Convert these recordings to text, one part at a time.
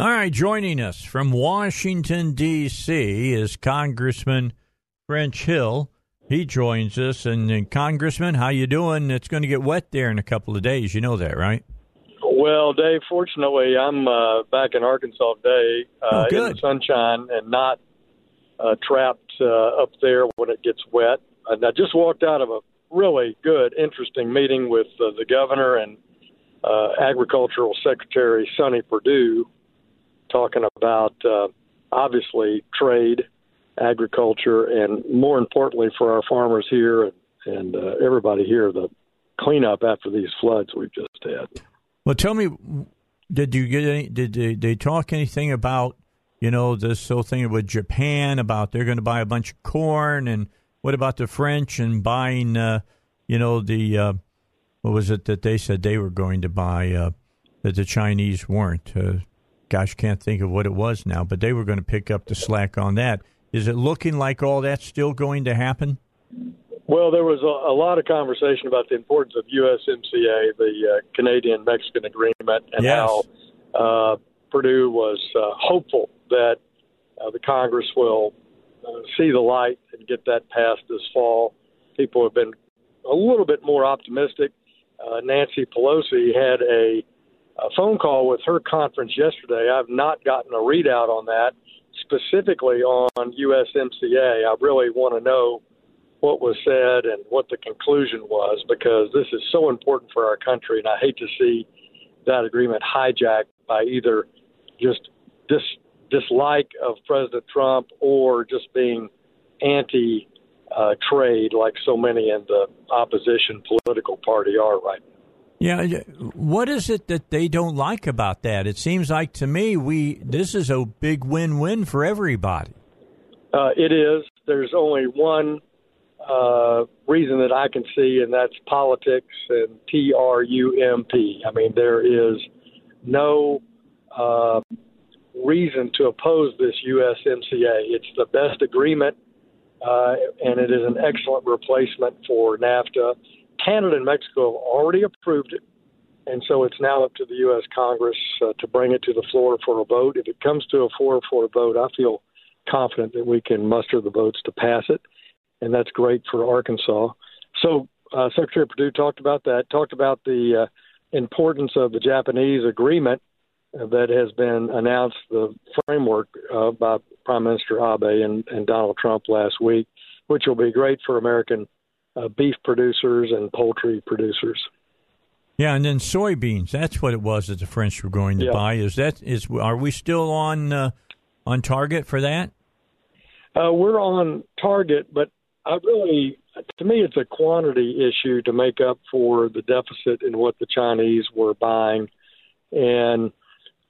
All right, joining us from Washington, D.C. is Congressman French Hill. He joins us. And, and, Congressman, how you doing? It's going to get wet there in a couple of days. You know that, right? Well, Dave, fortunately, I'm uh, back in Arkansas today uh, oh, in the sunshine and not uh, trapped uh, up there when it gets wet. And I just walked out of a really good, interesting meeting with uh, the governor and uh, Agricultural Secretary Sonny Perdue talking about uh, obviously trade, agriculture, and more importantly for our farmers here and, and uh, everybody here, the cleanup after these floods we've just had. Well, tell me, did you get any? Did they, they talk anything about you know this whole thing with Japan about they're going to buy a bunch of corn and what about the French and buying uh, you know the uh, what was it that they said they were going to buy uh, that the Chinese weren't? Gosh, can't think of what it was now, but they were going to pick up the slack on that. Is it looking like all that's still going to happen? Well, there was a, a lot of conversation about the importance of USMCA, the uh, Canadian Mexican Agreement, and yes. how uh, Perdue was uh, hopeful that uh, the Congress will uh, see the light and get that passed this fall. People have been a little bit more optimistic. Uh, Nancy Pelosi had a a phone call with her conference yesterday. I've not gotten a readout on that specifically on USMCA. I really want to know what was said and what the conclusion was because this is so important for our country, and I hate to see that agreement hijacked by either just dis- dislike of President Trump or just being anti uh, trade like so many in the opposition political party are right now. Yeah, what is it that they don't like about that? It seems like to me we this is a big win-win for everybody. Uh, it is. There's only one uh, reason that I can see, and that's politics and T R U M P. I mean, there is no uh, reason to oppose this USMCA. It's the best agreement, uh, and it is an excellent replacement for NAFTA Canada and Mexico have already approved it, and so it's now up to the U.S. Congress uh, to bring it to the floor for a vote. If it comes to a floor for a vote, I feel confident that we can muster the votes to pass it, and that's great for Arkansas. So uh, Secretary Perdue talked about that, talked about the uh, importance of the Japanese agreement that has been announced, the framework uh, by Prime Minister Abe and, and Donald Trump last week, which will be great for American uh, beef producers and poultry producers. Yeah, and then soybeans. That's what it was that the French were going to yeah. buy. Is that is are we still on uh, on target for that? Uh, we're on target, but I really, to me, it's a quantity issue to make up for the deficit in what the Chinese were buying, and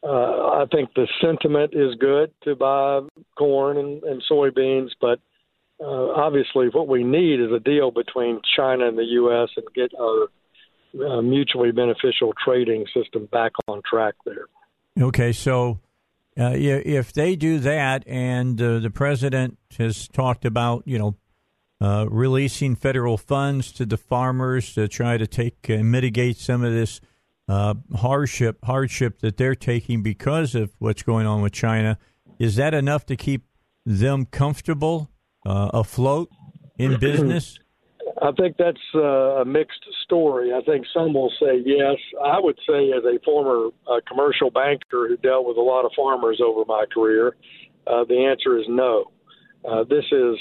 uh, I think the sentiment is good to buy corn and, and soybeans, but uh, obviously what we need is a deal between China and the U.S. and get our uh, mutually beneficial trading system back on track there. Okay, so uh, if they do that, and uh, the president has talked about, you know, uh, releasing federal funds to the farmers to try to take and mitigate some of this uh, hardship hardship that they're taking because of what's going on with China, is that enough to keep them comfortable uh, afloat in business? I think that's uh, a mixed story. I think some will say yes. I would say, as a former uh, commercial banker who dealt with a lot of farmers over my career, uh, the answer is no. Uh, this is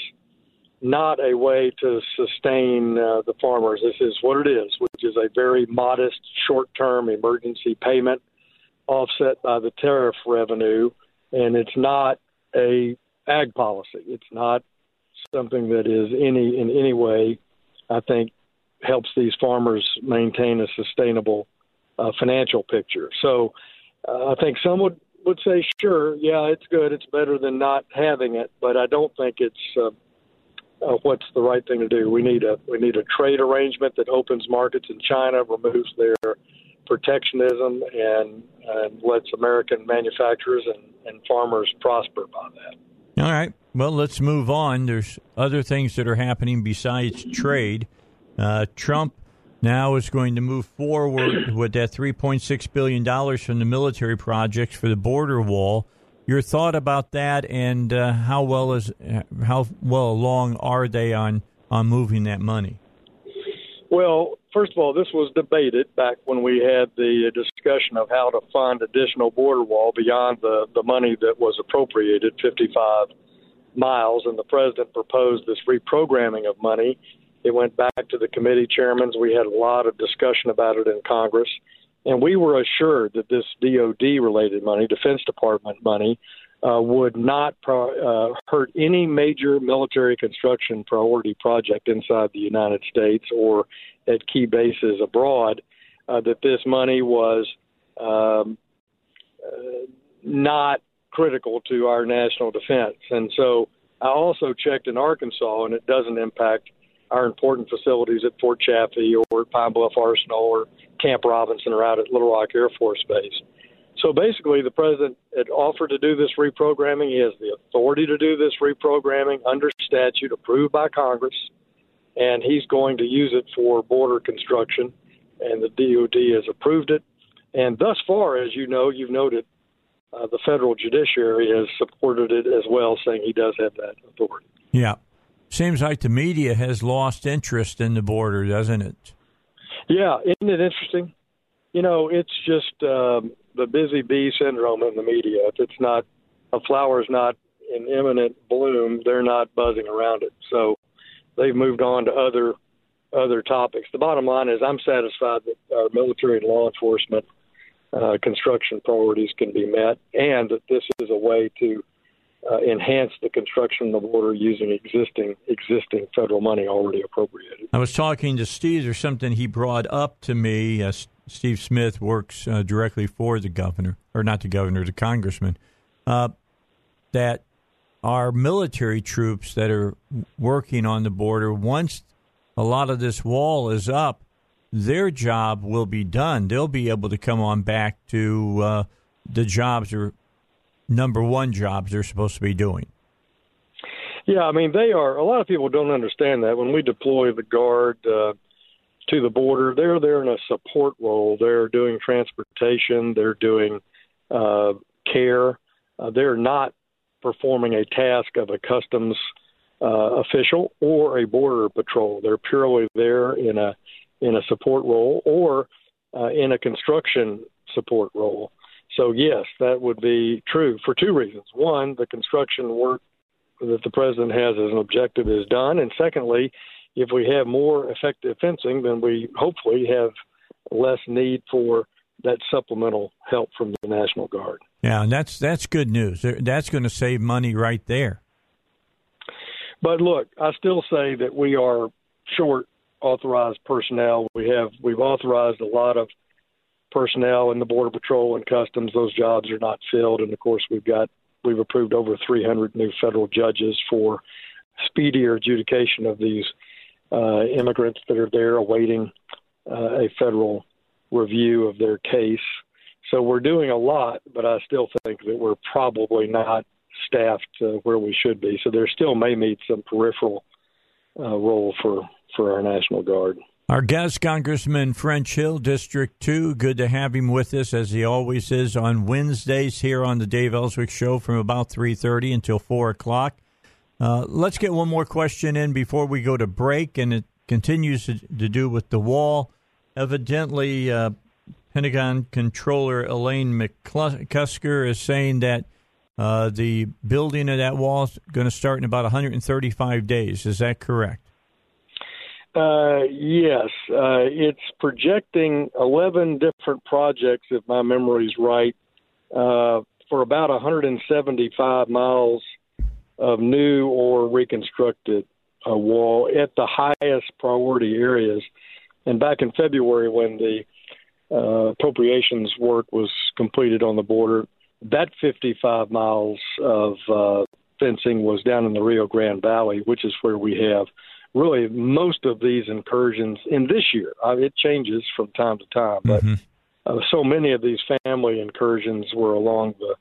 not a way to sustain uh, the farmers. This is what it is, which is a very modest short term emergency payment offset by the tariff revenue. And it's not a ag policy. It's not something that is any in any way, I think, helps these farmers maintain a sustainable uh, financial picture. So uh, I think some would would say, sure, yeah, it's good, it's better than not having it, but I don't think it's uh, uh, what's the right thing to do. We need a we need a trade arrangement that opens markets in China, removes their protectionism, and and lets American manufacturers and, and farmers prosper by that. All right. Well, let's move on. There's other things that are happening besides trade. Uh, Trump now is going to move forward with that $3.6 billion from the military projects for the border wall. Your thought about that, and uh, how well is how well along are they on on moving that money? Well, first of all, this was debated back when we had the discussion of how to fund additional border wall beyond the the money that was appropriated, 55 miles, and the president proposed this reprogramming of money it went back to the committee chairmen. We had a lot of discussion about it in Congress. And we were assured that this DOD related money, Defense Department money, uh, would not pro- uh, hurt any major military construction priority project inside the United States or at key bases abroad. Uh, that this money was um, uh, not critical to our national defense. And so I also checked in Arkansas, and it doesn't impact our important facilities at Fort Chaffee or Pine Bluff Arsenal or Camp Robinson or out at Little Rock Air Force Base. So basically, the president had offered to do this reprogramming. He has the authority to do this reprogramming under statute approved by Congress, and he's going to use it for border construction. And the DoD has approved it. And thus far, as you know, you've noted, uh, the federal judiciary has supported it as well, saying he does have that authority. Yeah. Seems like the media has lost interest in the border, doesn't it? Yeah, isn't it interesting? You know, it's just um, the busy bee syndrome in the media. If it's not a flower's not in imminent bloom, they're not buzzing around it. So they've moved on to other other topics. The bottom line is, I'm satisfied that our military and law enforcement uh, construction priorities can be met, and that this is a way to uh, enhance the construction of the border using existing existing federal money already appropriated. I was talking to Steve. There's something he brought up to me. Uh, Steve Smith works uh, directly for the governor, or not the governor, the congressman. Uh, that our military troops that are working on the border, once a lot of this wall is up, their job will be done. They'll be able to come on back to uh, the jobs or number one jobs they're supposed to be doing. Yeah, I mean they are. A lot of people don't understand that when we deploy the guard uh, to the border, they're there in a support role. They're doing transportation. They're doing uh, care. Uh, they're not performing a task of a customs uh, official or a border patrol. They're purely there in a in a support role or uh, in a construction support role. So, yes, that would be true for two reasons. One, the construction work that the president has as an objective is done. And secondly, if we have more effective fencing, then we hopefully have less need for that supplemental help from the National Guard. Yeah, and that's that's good news. That's going to save money right there. But look, I still say that we are short authorized personnel. We have we've authorized a lot of personnel in the Border Patrol and Customs. Those jobs are not filled, and of course, we've got we've approved over 300 new federal judges for speedier adjudication of these uh, immigrants that are there awaiting uh, a federal review of their case. So we're doing a lot, but I still think that we're probably not staffed uh, where we should be. So there still may need some peripheral uh, role for for our National Guard. Our guest, Congressman French Hill, District 2. Good to have him with us, as he always is, on Wednesdays here on the Dave Elswick Show from about 3.30 until 4 o'clock. Uh, let's get one more question in before we go to break, and it continues to, to do with the wall. Evidently, uh, Pentagon Controller Elaine McCusker is saying that uh, the building of that wall is going to start in about 135 days. Is that correct? Uh, yes, uh, it's projecting 11 different projects, if my memory is right, for about 175 miles of new or reconstructed uh, wall at the highest priority areas. And back in February, when the uh, appropriations work was completed on the border, that 55 miles of uh, fencing was down in the Rio Grande Valley, which is where we have really most of these incursions in this year. Uh, it changes from time to time, but mm-hmm. uh, so many of these family incursions were along the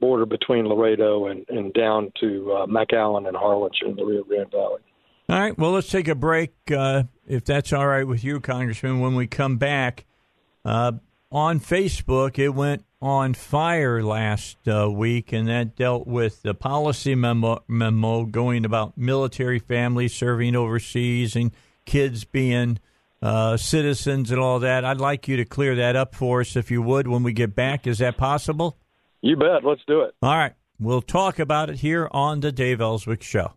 border between Laredo and, and down to uh, McAllen and Harlingen in the Rio Grande Valley. All right. Well, let's take a break, uh, if that's all right with you, Congressman. When we come back uh, on Facebook, it went on fire last uh, week, and that dealt with the policy memo, memo going about military families serving overseas and kids being uh, citizens and all that. I'd like you to clear that up for us, if you would, when we get back. Is that possible? You bet. Let's do it. All right. We'll talk about it here on the Dave Elswick Show.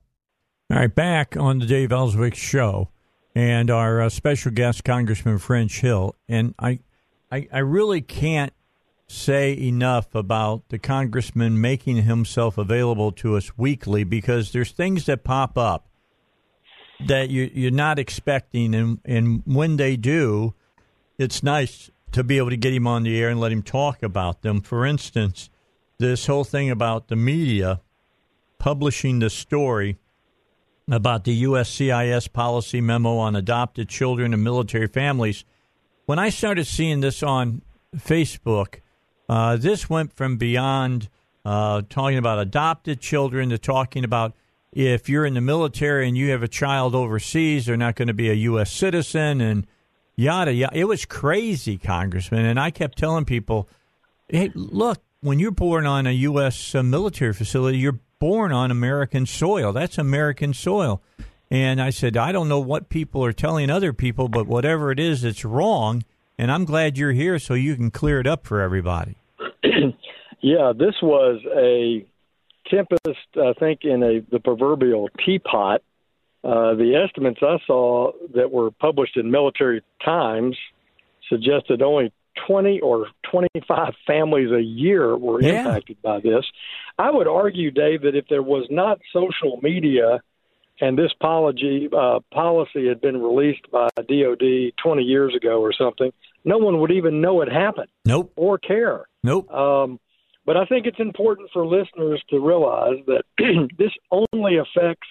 All right, back on the Dave Elswick Show, and our uh, special guest, Congressman French Hill. And I, I, I really can't say enough about the congressman making himself available to us weekly because there's things that pop up that you, you're not expecting, and and when they do, it's nice to be able to get him on the air and let him talk about them. For instance, this whole thing about the media publishing the story about the USCIS policy memo on adopted children and military families. When I started seeing this on Facebook, uh, this went from beyond uh, talking about adopted children to talking about if you're in the military and you have a child overseas, they're not going to be a U.S. citizen and yada yada. It was crazy, Congressman. And I kept telling people, hey, look, when you're born on a U.S. Uh, military facility, you're born on American soil. That's American soil. And I said, I don't know what people are telling other people, but whatever it is, it's wrong. And I'm glad you're here so you can clear it up for everybody. yeah, this was a tempest, I think, in a the proverbial teapot. Uh, the estimates I saw that were published in Military Times suggested only 20 or 25 families a year were yeah. impacted by this. I would argue, Dave, that if there was not social media and this policy uh, policy had been released by DOD 20 years ago or something, no one would even know it happened. Nope. Or care. Nope. Um, but I think it's important for listeners to realize that this only affects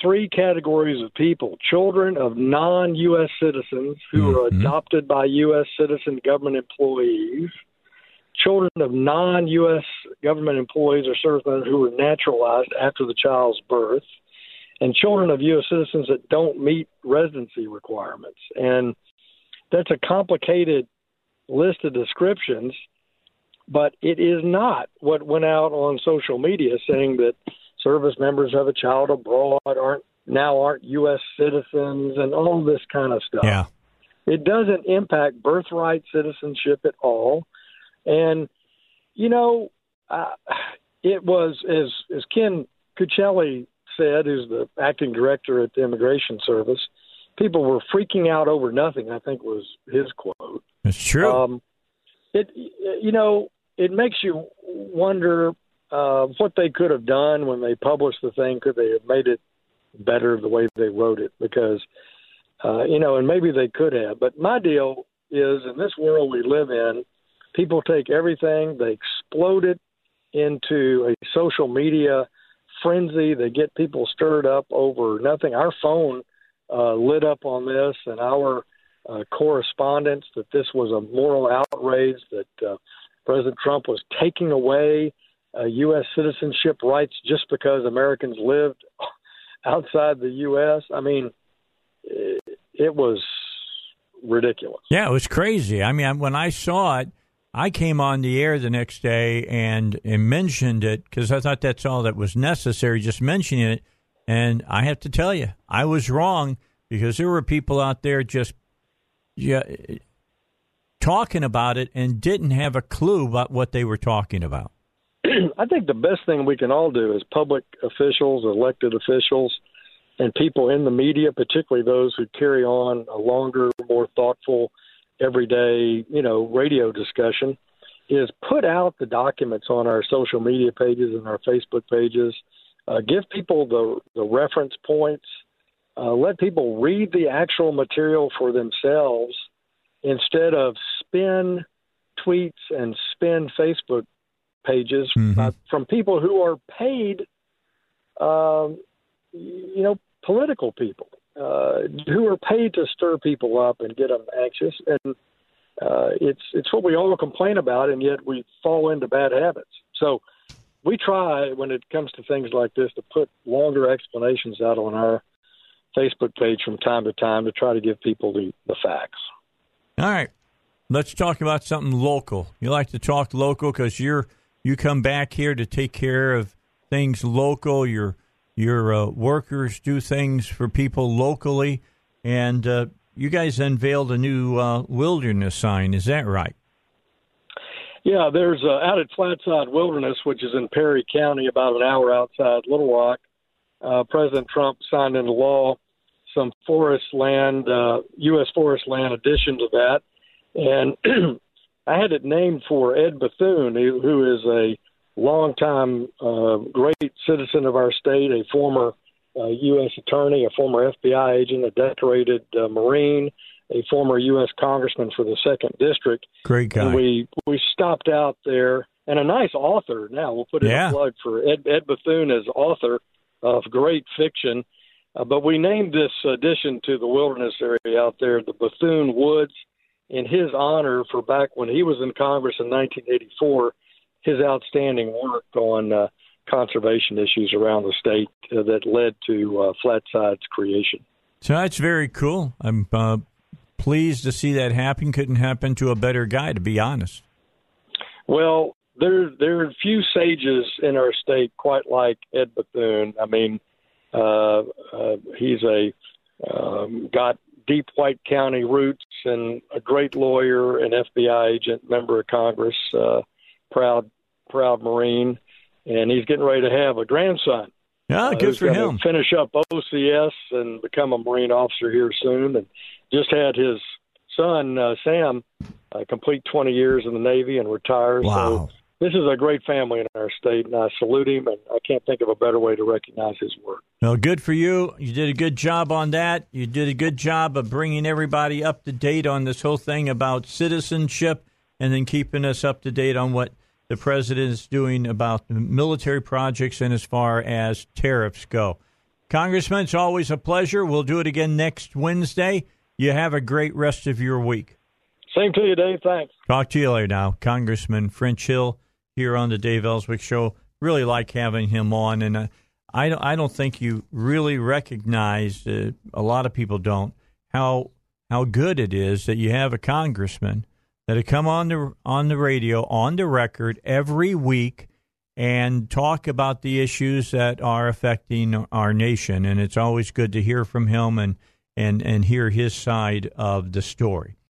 three categories of people children of non U.S. citizens who mm-hmm. are adopted by U.S. citizen government employees, children of non U.S. government employees or servicemen who were naturalized after the child's birth, and children of U.S. citizens that don't meet residency requirements. And that's a complicated list of descriptions but it is not what went out on social media saying that service members have a child abroad aren't now aren't U.S. citizens and all this kind of stuff. Yeah. It doesn't impact birthright citizenship at all, and you know, uh, it was as as Ken Cuccinelli said, who's the acting director at the Immigration Service. People were freaking out over nothing. I think was his quote. It's true. Um, it you know it makes you wonder uh, what they could have done when they published the thing. Could they have made it better the way they wrote it? Because uh, you know, and maybe they could have. But my deal is, in this world we live in, people take everything, they explode it into a social media frenzy. They get people stirred up over nothing. Our phone uh, lit up on this, and our uh, correspondence that this was a moral outrage that uh, President Trump was taking away uh, U.S. citizenship rights just because Americans lived outside the U.S. I mean, it, was ridiculous. Yeah, it was crazy. I mean, when I saw it, I came on the air the next day and, and mentioned it because I thought that's all that was necessary, just mentioning it. And I have to tell you, I was wrong because there were people out there just yeah, talking about it and didn't have a clue about what they were talking about? I think the best thing we can all do is public officials, elected officials, and people in the media, particularly those who carry on a longer, more thoughtful, everyday, you know, radio discussion, is put out the documents on our social media pages and our Facebook pages. Uh, give people the the reference points. Uh, let people read the actual material for themselves instead of spin tweets and spin Facebook pages mm-hmm. uh, from people who are paid, um, you know, political people uh, who are paid to stir people up and get them anxious. And uh, it's it's what we all complain about, and yet we fall into bad habits. So we try when it comes to things like this to put longer explanations out on our Facebook page from time to time to try to give people the, the facts. All right. Let's talk about something local. You like to talk local because you're you come back here to take care of things local. Your your uh, workers do things for people locally, and uh, you guys unveiled a new uh, wilderness sign. Is that right? Yeah, there's uh, out at Flatside Wilderness, which is in Perry County, about an hour outside Little Rock. Uh, President Trump signed into law some forest land, uh, U.S. forest land addition to that, and I had it named for Ed Bethune, who is a longtime uh, great citizen of our state, a former uh, U.S. attorney, a former FBI agent, a decorated uh, Marine, a former U.S. congressman for the second district. Great guy. And we we stopped out there, and a nice author. Now we'll put in yeah. a plug for Ed, Ed Bethune as author of great fiction. Uh, but we named this addition to the wilderness area out there the Bethune Woods in his honor for back when he was in Congress in 1984, his outstanding work on uh, conservation issues around the state uh, that led to uh, Flatside's creation. So that's very cool. I'm uh, pleased to see that happen. Couldn't happen to a better guy, to be honest. Well, there there are few sages in our state quite like Ed Bethune. I mean, uh, uh, he's a um, got deep White County roots and a great lawyer, an FBI agent, member of Congress, uh, proud proud Marine, and he's getting ready to have a grandson. Yeah, uh, good for him. Finish up OCS and become a Marine officer here soon, and just had his son uh, Sam uh, complete 20 years in the Navy and retire. Wow. So this is a great family in our state, and I salute him, and I can't think of a better way to recognize his work. Well, good for you. You did a good job on that. You did a good job of bringing everybody up to date on this whole thing about citizenship and then keeping us up to date on what the president is doing about military projects and as far as tariffs go. Congressman, it's always a pleasure. We'll do it again next Wednesday. You have a great rest of your week. Same to you, Dave. Thanks. Talk to you later now. Congressman French Hill here on the Dave Elswick Show. Really like having him on, and uh, I don't, I don't think you really recognize. Uh, a lot of people don't how how good it is that you have a congressman that come on the on the radio on the record every week and talk about the issues that are affecting our nation. And it's always good to hear from him and and and hear his side of the story.